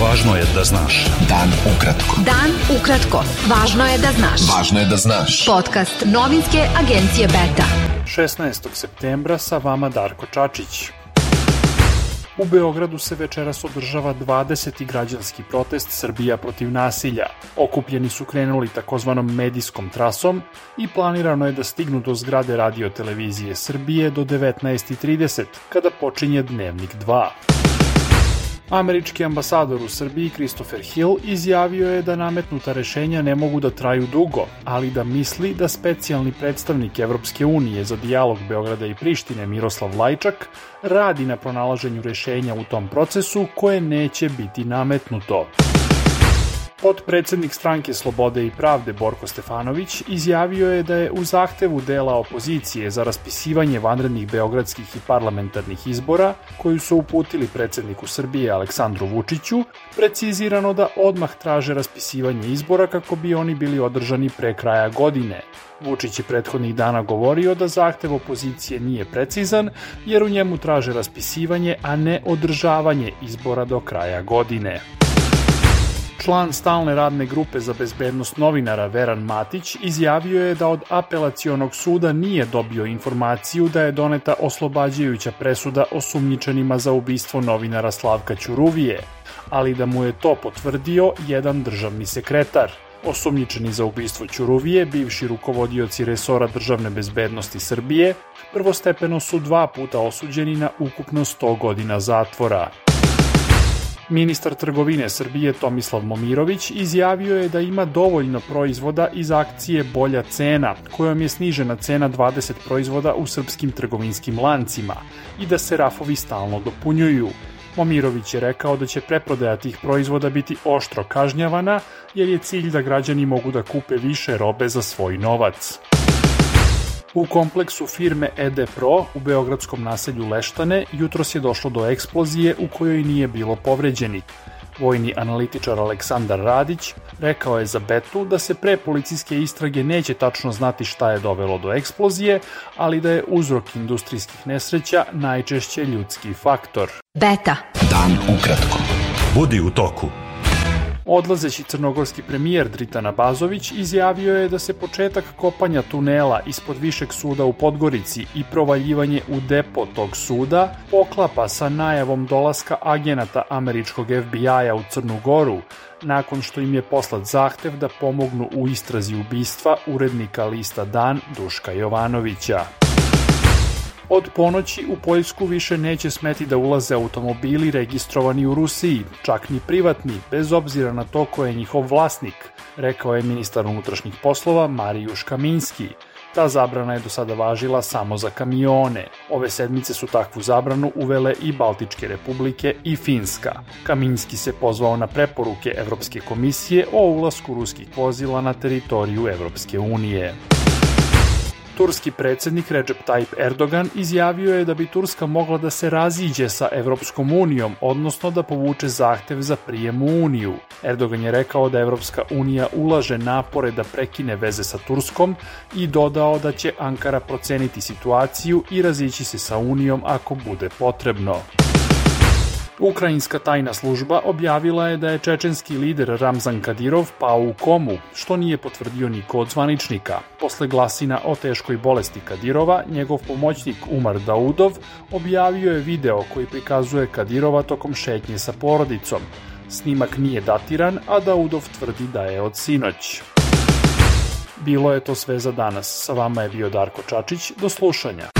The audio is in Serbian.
Važno je da znaš. Dan ukratko. Dan ukratko. Važno je da znaš. Važno je da znaš. Podcast novinske agencije Beta. 16. septembra sa vama Darko Čačić. U Beogradu se večeras održava 20. građanski protest Srbija protiv nasilja. Okupljeni su krenuli takozvanom medijskom trasom i planirano je da stignu do zgrade radio televizije Srbije do 19.30, kada počinje Dnevnik 2. Američki ambasador u Srbiji Christopher Hill izjavio je da nametnuta rešenja ne mogu da traju dugo, ali da misli da specijalni predstavnik Evropske unije za dijalog Beograda i Prištine Miroslav Lajčak radi na pronalaženju rešenja u tom procesu koje neće biti nametnuto. Podpredsednik stranke Slobode i pravde Borko Stefanović izjavio je da je u zahtevu dela opozicije za raspisivanje vanrednih beogradskih i parlamentarnih izbora, koju su uputili predsedniku Srbije Aleksandru Vučiću, precizirano da odmah traže raspisivanje izbora kako bi oni bili održani pre kraja godine. Vučić je prethodnih dana govorio da zahtev opozicije nije precizan, jer u njemu traže raspisivanje, a ne održavanje izbora do kraja godine. Član stalne radne grupe za bezbednost novinara Veran Matić izjavio je da od apelacionog suda nije dobio informaciju da je doneta oslobađajuća presuda osumnjičenima za ubistvo novinara Slavka Ćuruvije, ali da mu je to potvrdio jedan državni sekretar. Osumnjičeni za ubistvo Ćuruvije, bivši rukovodioci resora državne bezbednosti Srbije, prvostepeno su dva puta osuđeni na ukupno 100 godina zatvora. Ministar trgovine Srbije Tomislav Momirović izjavio je da ima dovoljno proizvoda iz akcije Bolja cena, kojom je snižena cena 20 proizvoda u srpskim trgovinskim lancima i da se rafovi stalno dopunjuju. Momirović je rekao da će preprodaja tih proizvoda biti oštro kažnjavana jer je cilj da građani mogu da kupe više robe za svoj novac. U kompleksu firme ED Pro u beogradskom naselju Leštane jutros je došlo do eksplozije u kojoj nije bilo povređenih. Vojni analitičar Aleksandar Radić rekao je za Betu da se pre policijske istrage neće tačno znati šta je dovelo do eksplozije, ali da je uzrok industrijskih nesreća najčešće ljudski faktor. Beta. Dan ukratko. Budi u toku. Odlazeći crnogorski premijer Dritan Abazović izjavio je da se početak kopanja tunela ispod Višeg suda u Podgorici i provaljivanje u depo tog suda poklapa sa najavom dolaska agenata američkog FBI-a u Crnu Goru, nakon što im je poslat zahtev da pomognu u istrazi ubistva urednika lista Dan Duška Jovanovića. Od ponoći u Poljsku više neće smeti da ulaze automobili registrovani u Rusiji, čak ni privatni, bez obzira na to ko je njihov vlasnik, rekao je ministar unutrašnjih poslova Marijuš Kaminski. Ta zabrana je do sada važila samo za kamione. Ove sedmice su takvu zabranu uvele i Baltičke republike i Finska. Kaminski se pozvao na preporuke Evropske komisije o ulasku ruskih vozila na teritoriju Evropske unije. Turski predsednik Recep Tayyip Erdogan izjavio je da bi Turska mogla da se raziđe sa Evropskom unijom, odnosno da povuče zahtev za prijem u Uniju. Erdogan je rekao da Evropska unija ulaže napore da prekine veze sa Turskom i dodao da će Ankara proceniti situaciju i razići se sa Unijom ako bude potrebno. Ukrajinska tajna služba objavila je da je čečenski lider Ramzan Kadirov pao u komu, što nije potvrdio niko od zvaničnika. Posle glasina o teškoj bolesti Kadirova, njegov pomoćnik Umar Daudov objavio je video koji prikazuje Kadirova tokom šetnje sa porodicom. Snimak nije datiran, a Daudov tvrdi da je od sinoć. Bilo je to sve za danas. Sa vama je bio Darko Čačić. Do slušanja.